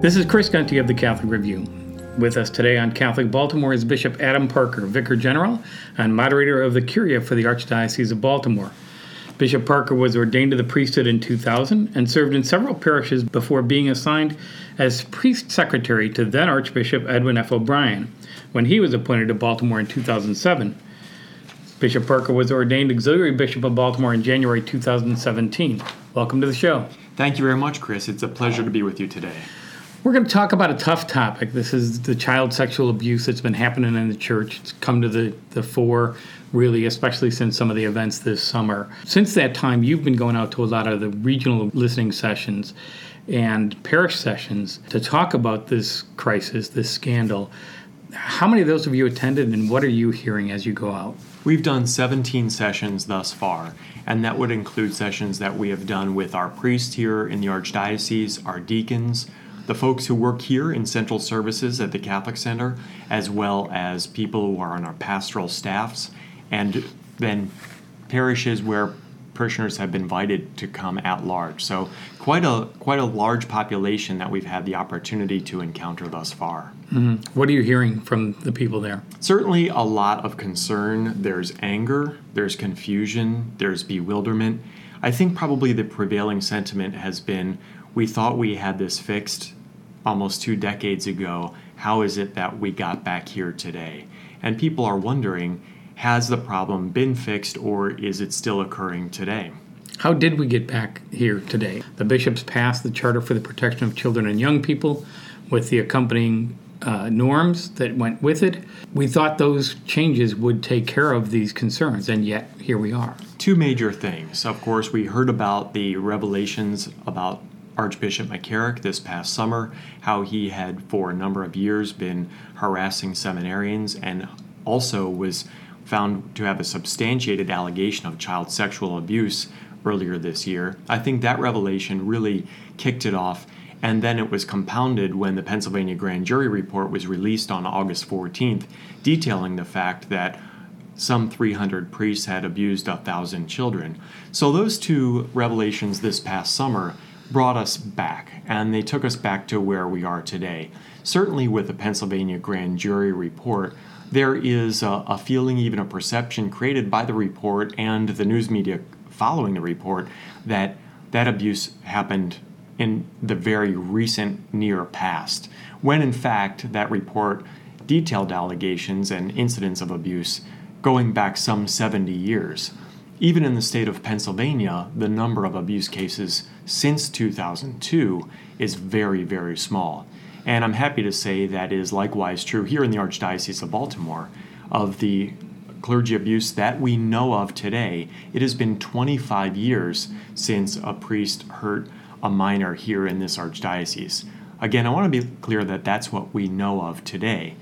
This is Chris Gunty of the Catholic Review. With us today on Catholic Baltimore is Bishop Adam Parker, Vicar General and moderator of the Curia for the Archdiocese of Baltimore. Bishop Parker was ordained to the priesthood in 2000 and served in several parishes before being assigned as priest secretary to then Archbishop Edwin F. O'Brien when he was appointed to Baltimore in 2007. Bishop Parker was ordained auxiliary bishop of Baltimore in January 2017. Welcome to the show. Thank you very much, Chris. It's a pleasure to be with you today. We're going to talk about a tough topic. This is the child sexual abuse that's been happening in the church. It's come to the, the fore, really, especially since some of the events this summer. Since that time, you've been going out to a lot of the regional listening sessions and parish sessions to talk about this crisis, this scandal. How many of those have you attended, and what are you hearing as you go out? We've done 17 sessions thus far, and that would include sessions that we have done with our priests here in the Archdiocese, our deacons, the folks who work here in central services at the Catholic Center, as well as people who are on our pastoral staffs, and then parishes where parishioners have been invited to come at large. So quite a quite a large population that we've had the opportunity to encounter thus far. Mm-hmm. What are you hearing from the people there? Certainly a lot of concern. There's anger, there's confusion, there's bewilderment. I think probably the prevailing sentiment has been we thought we had this fixed almost two decades ago. How is it that we got back here today? And people are wondering has the problem been fixed or is it still occurring today? How did we get back here today? The bishops passed the Charter for the Protection of Children and Young People with the accompanying uh, norms that went with it. We thought those changes would take care of these concerns, and yet here we are. Two major things. Of course, we heard about the revelations about Archbishop McCarrick this past summer, how he had for a number of years been harassing seminarians and also was found to have a substantiated allegation of child sexual abuse earlier this year. I think that revelation really kicked it off. And then it was compounded when the Pennsylvania grand jury report was released on August 14th, detailing the fact that some 300 priests had abused a thousand children. So, those two revelations this past summer brought us back, and they took us back to where we are today. Certainly, with the Pennsylvania grand jury report, there is a, a, feeling, even a perception created by the report and the news media following the report that that abuse happened in the very recent near past, when in fact that report detailed allegations and incidents of abuse going back some 70 years. Even in the state of Pennsylvania, the number of abuse cases since 2002 is very, very small. And I'm happy to say that is likewise true here in the Archdiocese of Baltimore of the clergy abuse that we know of today. It has been 25 years since a priest hurt a minor here in this archdiocese. Again, I want to be clear that that's what we know of today.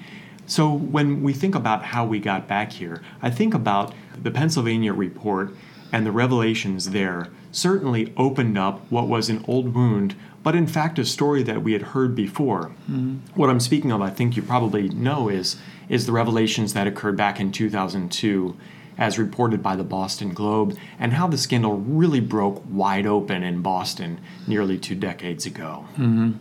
So when we think about how we got back here, I think about the Pennsylvania report and the revelations there certainly opened up what was an old wound, but in fact a story that we had heard before. Mm-hmm. What I'm speaking of, I think you probably know, is is the revelations that occurred back in 2002 as reported by the Boston Globe, and how the scandal really broke wide open in Boston nearly two decades ago. Mm-hmm.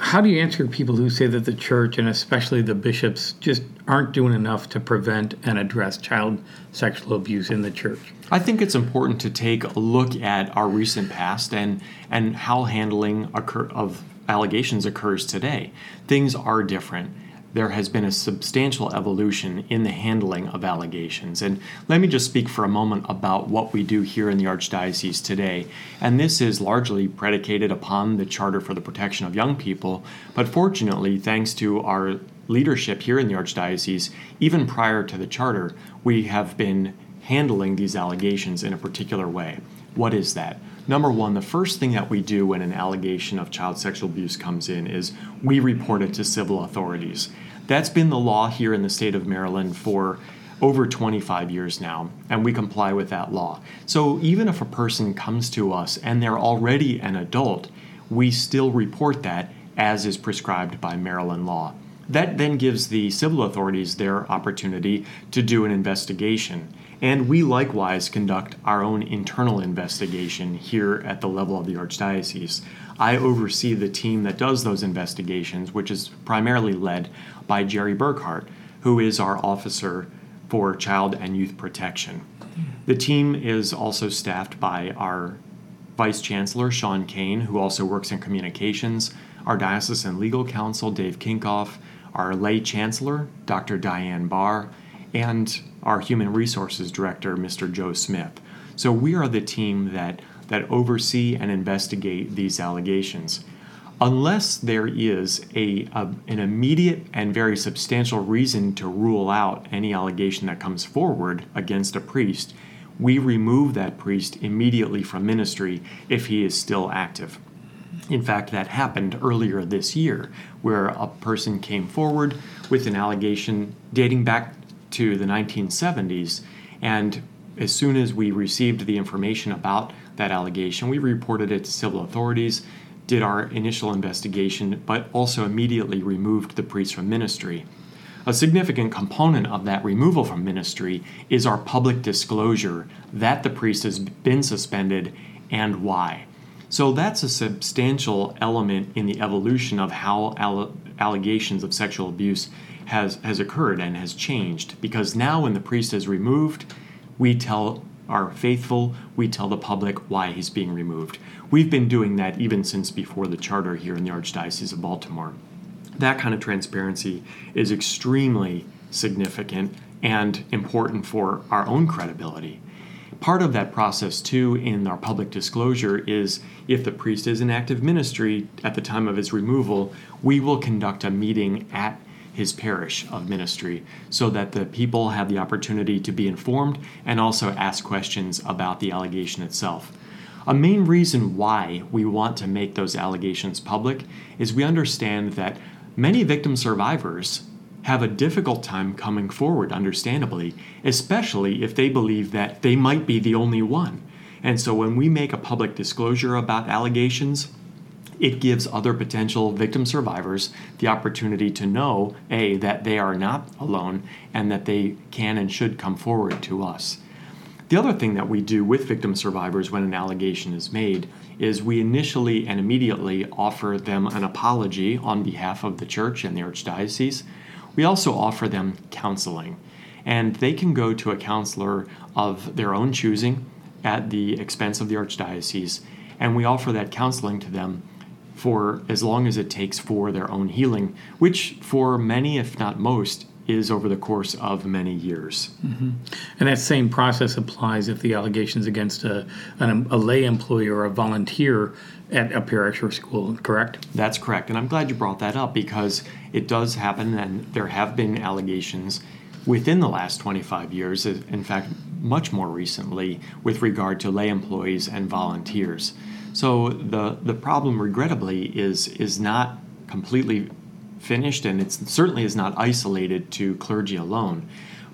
How do you answer people who say that the church and especially the bishops just aren't doing enough to prevent and address child sexual abuse in the church? I think it's important to take a look at our recent past and and how handling occur, of allegations occurs today. Things are different there has been a substantial evolution in the handling of allegations. And let me just speak for a moment about what we do here in the Archdiocese today. And this is largely predicated upon the Charter for the Protection of Young People. But fortunately, thanks to our leadership here in the Archdiocese, even prior to the Charter, we have been handling these allegations in a particular way. What is that? Number one, the first thing that we do when an allegation of child sexual abuse comes in is we report it to civil authorities. That's been the law here in the state of Maryland for over 25 years now, and we comply with that law. So even if a person comes to us and they're already an adult, we still report that as is prescribed by Maryland law. That then gives the civil authorities their opportunity to do an investigation. And we likewise conduct our own internal investigation here at the level of the Archdiocese. I oversee the team that does those investigations, which is primarily led by Jerry Burkhart, who is our officer for child and youth protection. The team is also staffed by our Vice Chancellor, Sean Caine, who also works in communications, our diocesan legal counsel, Dave Kinkopf, our lay chancellor, Dr. Diane Barr, and our human resources director, Mr. Joe Smith. So we are the team that, that oversee and investigate these allegations. Unless there is a, a, an immediate and very substantial reason to rule out any allegation that comes forward against a priest, we remove that priest immediately from ministry if he is still active. In fact, that happened earlier this year, where a person came forward with an allegation dating back to the 1970s. And as soon as we received the information about that allegation, we reported it to civil authorities, did our initial investigation, but also immediately removed the priest from ministry. A significant component of that removal from ministry is our public disclosure that the priest has been suspended and why. So that's a substantial element in the evolution of how alle- allegations of sexual abuse has, has occurred and has changed. Because now, when the priest is removed, we tell our faithful, we tell the public why he's being removed. We've been doing that even since before the charter here in the Archdiocese of Baltimore. That kind of transparency is extremely significant and important for our own credibility. Part of that process, too, in our public disclosure is if the priest is in active ministry at the time of his removal, we will conduct a meeting at his parish of ministry so that the people have the opportunity to be informed and also ask questions about the allegation itself. A main reason why we want to make those allegations public is we understand that many victim survivors have a difficult time coming forward, understandably, especially if they believe that they might be the only one. And so when we make a public disclosure about allegations, it gives other potential victim survivors the opportunity to know A, that they are not alone and that they can and should come forward to us. The other thing that we do with victim survivors when an allegation is made is we initially and immediately offer them an apology on behalf of the church and the archdiocese we also offer them counseling, and they can go to a counselor of their own choosing at the expense of the Archdiocese, and we offer that counseling to them for as long as it takes for their own healing, which for many, if not most, is over the course of many years. Mm-hmm. And that same process applies if the allegations against a, an, a lay employee or a volunteer at a parish or school, correct? That's correct. And I'm glad you brought that up because it does happen, and there have been allegations within the last 25 years, in fact, much more recently, with regard to lay employees and volunteers. So the, the problem, regrettably, is, is not completely finished, and it certainly is not isolated to clergy alone.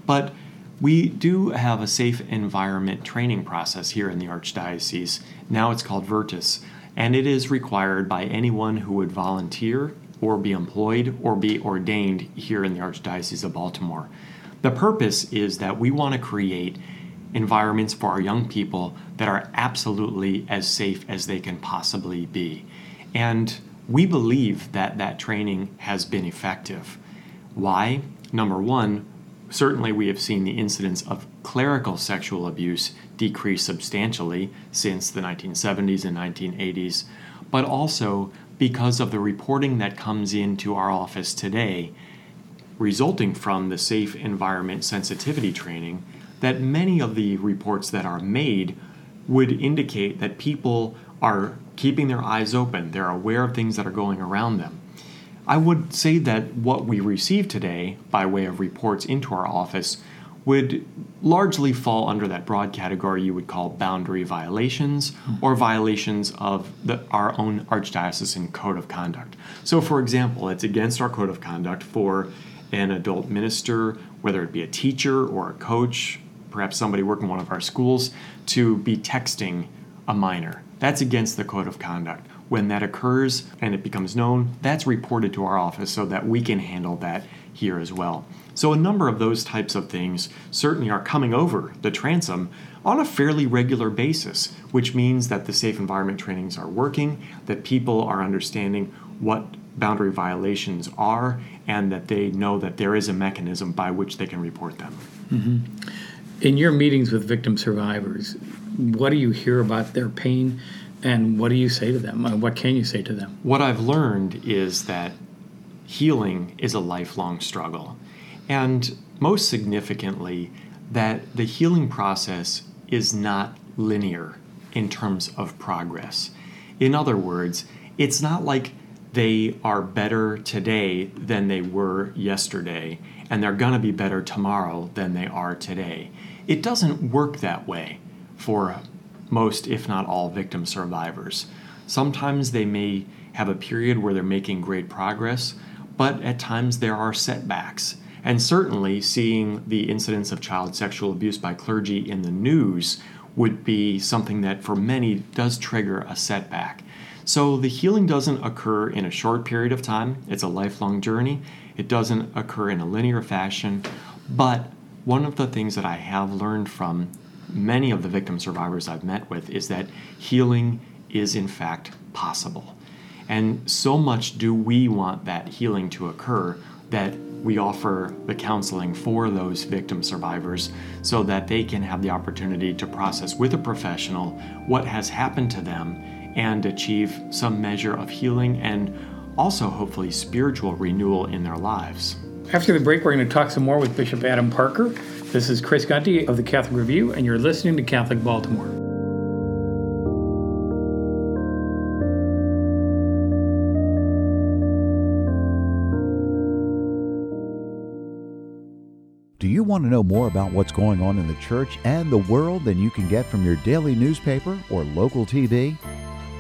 But we do have a safe environment training process here in the Archdiocese. Now it's called Virtus, and it is required by anyone who would volunteer or be employed or be ordained here in the Archdiocese of Baltimore. The purpose is that we want to create environments for our young people that are absolutely as safe as they can possibly be. And we believe that that training has been effective. Why? Number one, certainly we have seen the incidence of clerical sexual abuse decrease substantially since the 1970s and 1980s, but also because of the reporting that comes into our office today, resulting from the safe environment sensitivity training, that many of the reports that are made would indicate that people are keeping their eyes open, they're aware of things that are going around them. I would say that what we receive today by way of reports into our office would largely fall under that broad category you would call boundary violations or violations of the, our own archdiocesan code of conduct. So, for example, it's against our code of conduct for an adult minister, whether it be a teacher or a coach, perhaps somebody working one of our schools, to be texting a minor. That's against the code of conduct. When that occurs and it becomes known, that's reported to our office so that we can handle that here as well. So, a number of those types of things certainly are coming over the transom on a fairly regular basis, which means that the safe environment trainings are working, that people are understanding what boundary violations are, and that they know that there is a mechanism by which they can report them. Mm-hmm. In your meetings with victim survivors, what do you hear about their pain and what do you say to them? What can you say to them? What I've learned is that healing is a lifelong struggle. And most significantly, that the healing process is not linear in terms of progress. In other words, it's not like they are better today than they were yesterday, and they're going to be better tomorrow than they are today. It doesn't work that way for most, if not all, victim survivors. Sometimes they may have a period where they're making great progress, but at times there are setbacks. And certainly, seeing the incidents of child sexual abuse by clergy in the news would be something that for many does trigger a setback. So the healing doesn't occur in a short period of time, it's a lifelong journey. It doesn't occur in a linear fashion. But one of the things that I have learned from many of the victim survivors I've met with is that healing is in fact possible. And so much do we want that healing to occur that we offer the counseling for those victim survivors so that they can have the opportunity to process with a professional what has happened to them and achieve some measure of healing and also hopefully spiritual renewal in their lives. After the break, we're going to talk some more with Bishop Adam Parker. This is Chris Gunty of the Catholic Review, and you're listening to Catholic Baltimore. Do you want to know more about what's going on in the church and the world than you can get from your daily newspaper or local TV?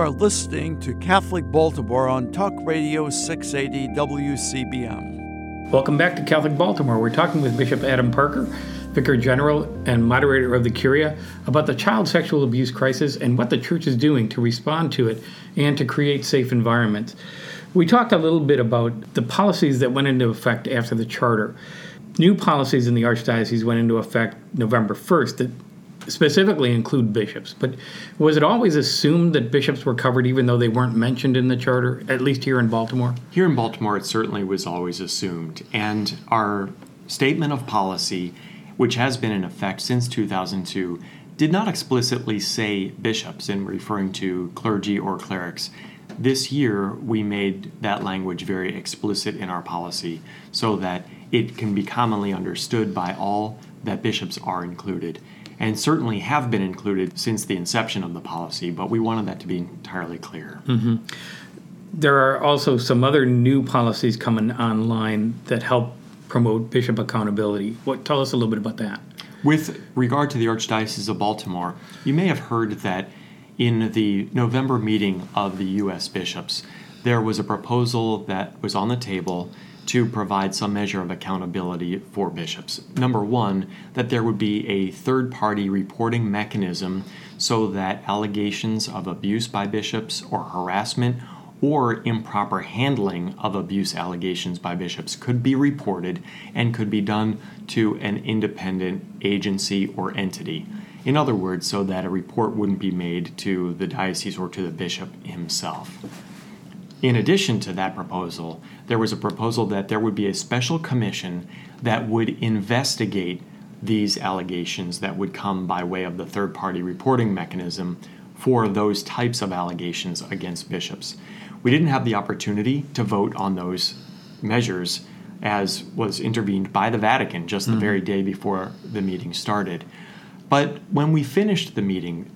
are listening to Catholic Baltimore on Talk Radio 680 WCBM. Welcome back to Catholic Baltimore. We're talking with Bishop Adam Parker, Vicar General and moderator of the Curia, about the child sexual abuse crisis and what the church is doing to respond to it and to create safe environments. We talked a little bit about the policies that went into effect after the charter. New policies in the Archdiocese went into effect November 1st that specifically include bishops. But was it always assumed that bishops were covered even though they weren't mentioned in the charter, at least here in Baltimore? Here in Baltimore, it certainly was always assumed. And our statement of policy, which has been in effect since 2002, did not explicitly say bishops in referring to clergy or clerics. This year, we made that language very explicit in our policy so that it can be commonly understood by all that bishops are included, and certainly have been included since the inception of the policy, but we wanted that to be entirely clear. Mm-hmm. There are also some other new policies coming online that help promote bishop accountability. What tell us a little bit about that? With regard to the Archdiocese of Baltimore, you may have heard that in the November meeting of the U.S. bishops, there was a proposal that was on the table to provide some measure of accountability for bishops. Number one, that there would be a third party reporting mechanism so that allegations of abuse by bishops or harassment or improper handling of abuse allegations by bishops could be reported and could be done to an independent agency or entity. In other words, so that a report wouldn't be made to the diocese or to the bishop himself. In addition to that proposal, there was a proposal that there would be a special commission that would investigate these allegations that would come by way of the third party reporting mechanism for those types of allegations against bishops. We didn't have the opportunity to vote on those measures as was intervened by the Vatican just the mm-hmm. very day before the meeting started. But when we finished the meeting,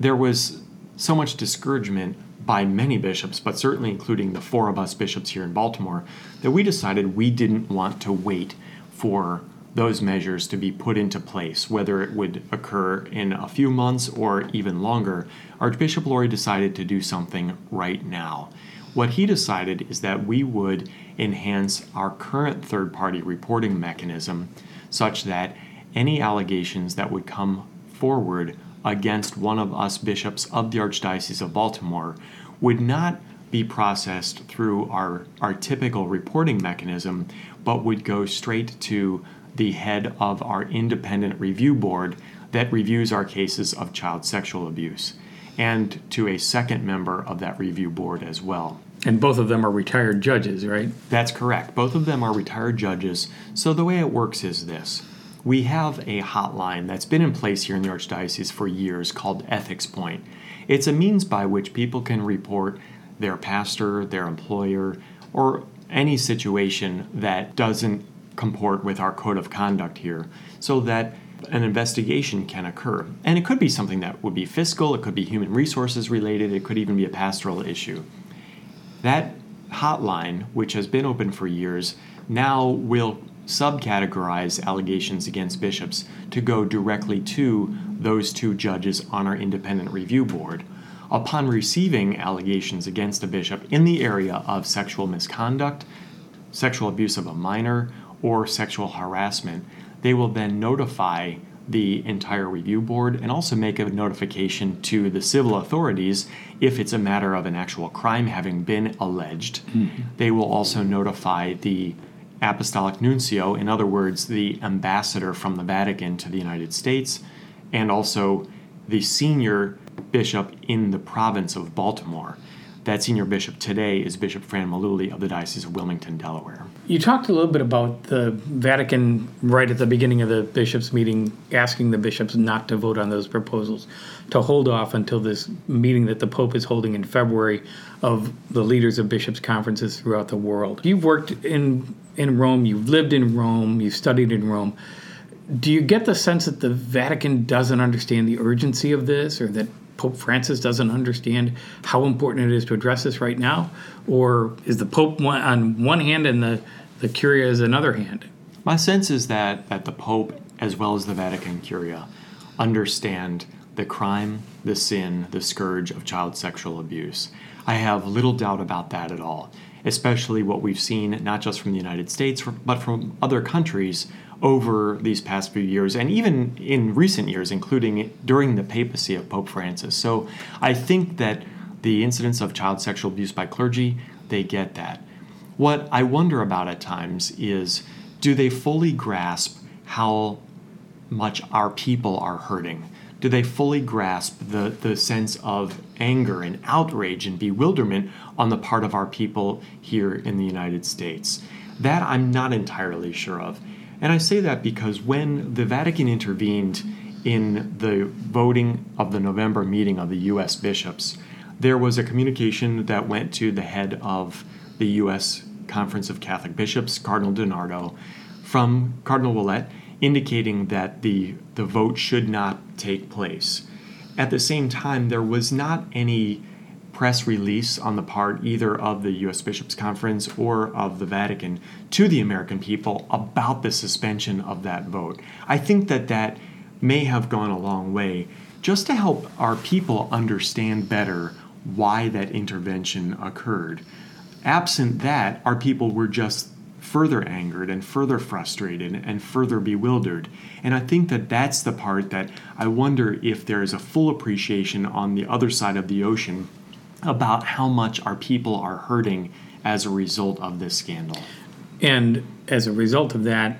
there was so much discouragement by many bishops, but certainly including the four of us bishops here in Baltimore, that we decided we didn't want to wait for those measures to be put into place, whether it would occur in a few months or even longer, Archbishop Lori decided to do something right now. What he decided is that we would enhance our current third party reporting mechanism such that any allegations that would come forward against one of us bishops of the Archdiocese of Baltimore would not be processed through our, our typical reporting mechanism, but would go straight to the head of our independent review board that reviews our cases of child sexual abuse, and to a second member of that review board as well. And both of them are retired judges, right? That's correct. Both of them are retired judges. So the way it works is this we have a hotline that's been in place here in the Archdiocese for years called Ethics Point. It's a means by which people can report their pastor, their employer, or any situation that doesn't comport with our code of conduct here so that an investigation can occur. And it could be something that would be fiscal, it could be human resources related, it could even be a pastoral issue. That hotline, which has been open for years, now will subcategorize allegations against bishops to go directly to those two judges on our independent review board. Upon receiving allegations against a bishop in the area of sexual misconduct, sexual abuse of a minor, or sexual harassment, they will then notify the entire review board and also make a notification to the civil authorities if it's a matter of an actual crime having been alleged. Mm-hmm. They will also notify the apostolic nuncio, in other words, the ambassador from the Vatican to the United States, and also the senior bishop in the province of Baltimore. That senior bishop today is Bishop Fran Malooly of the Diocese of Wilmington, Delaware. You talked a little bit about the Vatican right at the beginning of the bishops' meeting, asking the bishops not to vote on those proposals, to hold off until this meeting that the Pope is holding in February of the leaders of bishops' conferences throughout the world. You've worked in in Rome, you've lived in Rome, you've studied in Rome. Do you get the sense that the Vatican doesn't understand the urgency of this, or that Pope Francis doesn't understand how important it is to address this right now? Or is the Pope on one hand and the, the Curia is another hand? My sense is that, that the Pope, as well as the Vatican Curia, understand the crime, the sin, the scourge of child sexual abuse. I have little doubt about that at all, especially what we've seen not just from the United States, but from other countries over these past few years, and even in recent years, including during the papacy of Pope Francis. So I think that the incidents of child sexual abuse by clergy, they get that. What I wonder about at times is do they fully grasp how much our people are hurting? Do they fully grasp the, the sense of anger and outrage and bewilderment on the part of our people here in the United States? That I'm not entirely sure of. And I say that because when the Vatican intervened in the voting of the November meeting of the U.S. bishops, there was a communication that went to the head of the U.S. Conference of Catholic Bishops, Cardinal DiNardo, from Cardinal Ouellet, indicating that the, the vote should not take place. At the same time, there was not any press release on the part either of the U.S. Bishops' Conference or of the Vatican to the American people about the suspension of that vote. I think that that may have gone a long way just to help our people understand better why that intervention occurred. Absent that, our people were just further angered and further frustrated and further bewildered. And I think that that's the part that I wonder if there is a full appreciation on the other side of the ocean about how much our people are hurting as a result of this scandal. And as a result of that,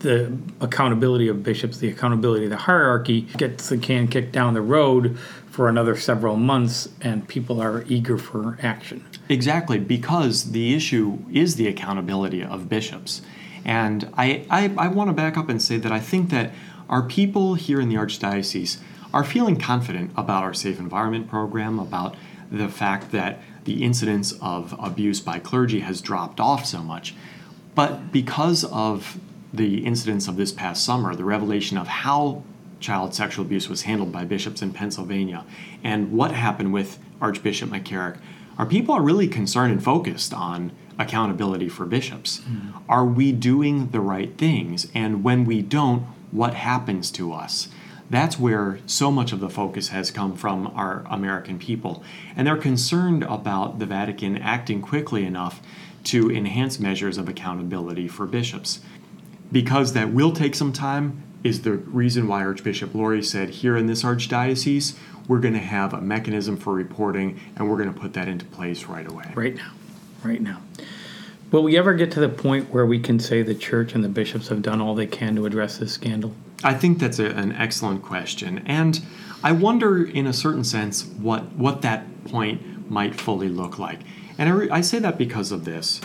the accountability of bishops, the accountability of the hierarchy gets the can kicked down the road for another several months, and people are eager for action. Exactly, because the issue is the accountability of bishops. And I, I, I want to back up and say that I think that our people here in the Archdiocese are feeling confident about our Safe Environment program, about the fact that the incidence of abuse by clergy has dropped off so much. But because of the incidents of this past summer, the revelation of how child sexual abuse was handled by bishops in Pennsylvania and what happened with Archbishop McCarrick, our people are really concerned and focused on accountability for bishops. Mm. Are we doing the right things? And when we don't, what happens to us? That's where so much of the focus has come from our American people. And they're concerned about the Vatican acting quickly enough to enhance measures of accountability for bishops. Because that will take some time, is the reason why Archbishop Lori said here in this archdiocese, we're going to have a mechanism for reporting and we're going to put that into place right away. Right now. Right now. Will we ever get to the point where we can say the church and the bishops have done all they can to address this scandal? I think that's a, an excellent question. And I wonder, in a certain sense, what, what that point might fully look like. And I, re- I say that because of this.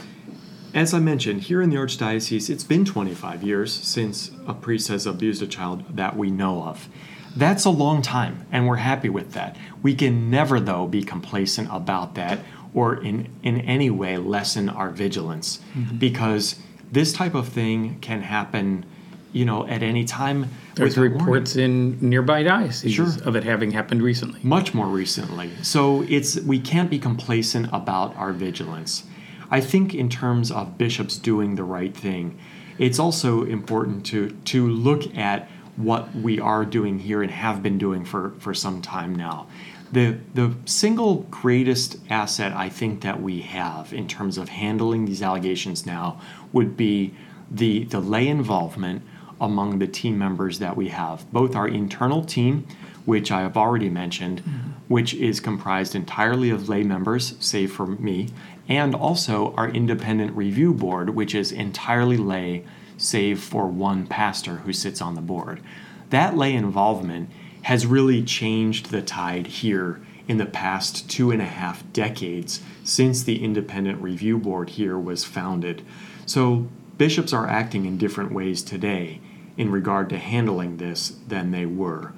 As I mentioned, here in the Archdiocese, it's been 25 years since a priest has abused a child that we know of. That's a long time, and we're happy with that. We can never, though, be complacent about that or in, in any way lessen our vigilance mm-hmm. because this type of thing can happen, you know, at any time. There's reports warning. in nearby dioceses sure. of it having happened recently. Much more recently. So it's we can't be complacent about our vigilance. I think in terms of bishops doing the right thing, it's also important to to look at what we are doing here and have been doing for, for some time now. The, the single greatest asset I think that we have in terms of handling these allegations now would be the, the lay involvement among the team members that we have, both our internal team, which I have already mentioned, mm-hmm. which is comprised entirely of lay members, save for me, and also our independent review board, which is entirely lay, save for one pastor who sits on the board. That lay involvement has really changed the tide here in the past two and a half decades since the independent review board here was founded. So, bishops are acting in different ways today in regard to handling this than they were.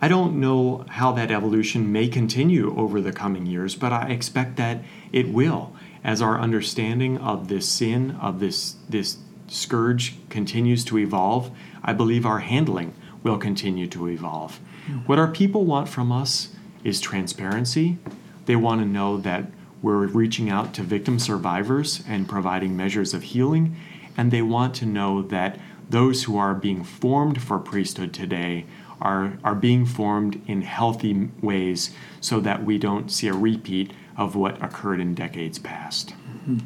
I don't know how that evolution may continue over the coming years, but I expect that it will. As our understanding of this sin, of this, this scourge continues to evolve, I believe our handling will continue to evolve. Hmm. What our people want from us is transparency. They want to know that we're reaching out to victim survivors and providing measures of healing, and they want to know that those who are being formed for priesthood today are, are being formed in healthy ways so that we don't see a repeat of what occurred in decades past. Mm-hmm.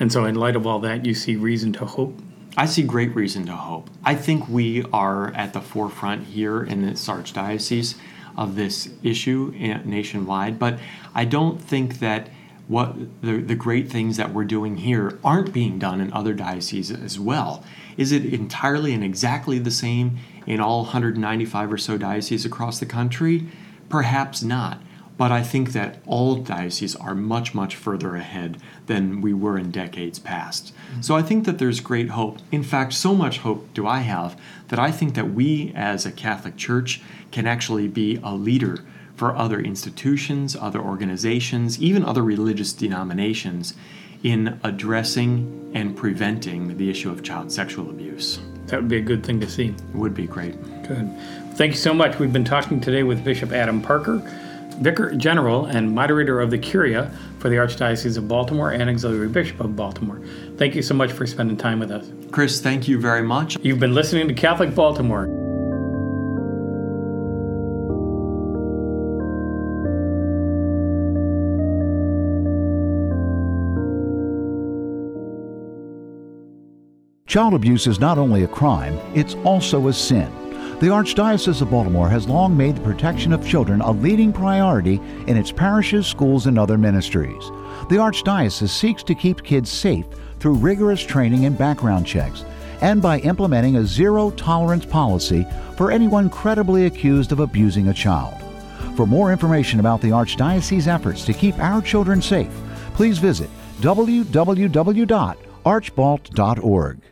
And so, in light of all that, you see reason to hope? I see great reason to hope. I think we are at the forefront here in this archdiocese of this issue nationwide, but I don't think that what the, the great things that we're doing here aren't being done in other dioceses as well. Is it entirely and exactly the same in all 195 or so dioceses across the country? Perhaps not. But I think that all dioceses are much, much further ahead than we were in decades past. Mm-hmm. So I think that there's great hope. In fact, so much hope do I have that I think that we as a Catholic Church can actually be a leader for other institutions, other organizations, even other religious denominations in addressing and preventing the issue of child sexual abuse. That would be a good thing to see. Would be great. Good. Thank you so much. We've been talking today with Bishop Adam Parker, Vicar General and moderator of the Curia for the Archdiocese of Baltimore and Auxiliary Bishop of Baltimore. Thank you so much for spending time with us. Chris, thank you very much. You've been listening to Catholic Baltimore. Child abuse is not only a crime, it's also a sin. The Archdiocese of Baltimore has long made the protection of children a leading priority in its parishes, schools, and other ministries. The Archdiocese seeks to keep kids safe through rigorous training and background checks, and by implementing a zero tolerance policy for anyone credibly accused of abusing a child. For more information about the Archdiocese's efforts to keep our children safe, please visit www.archbalt.org.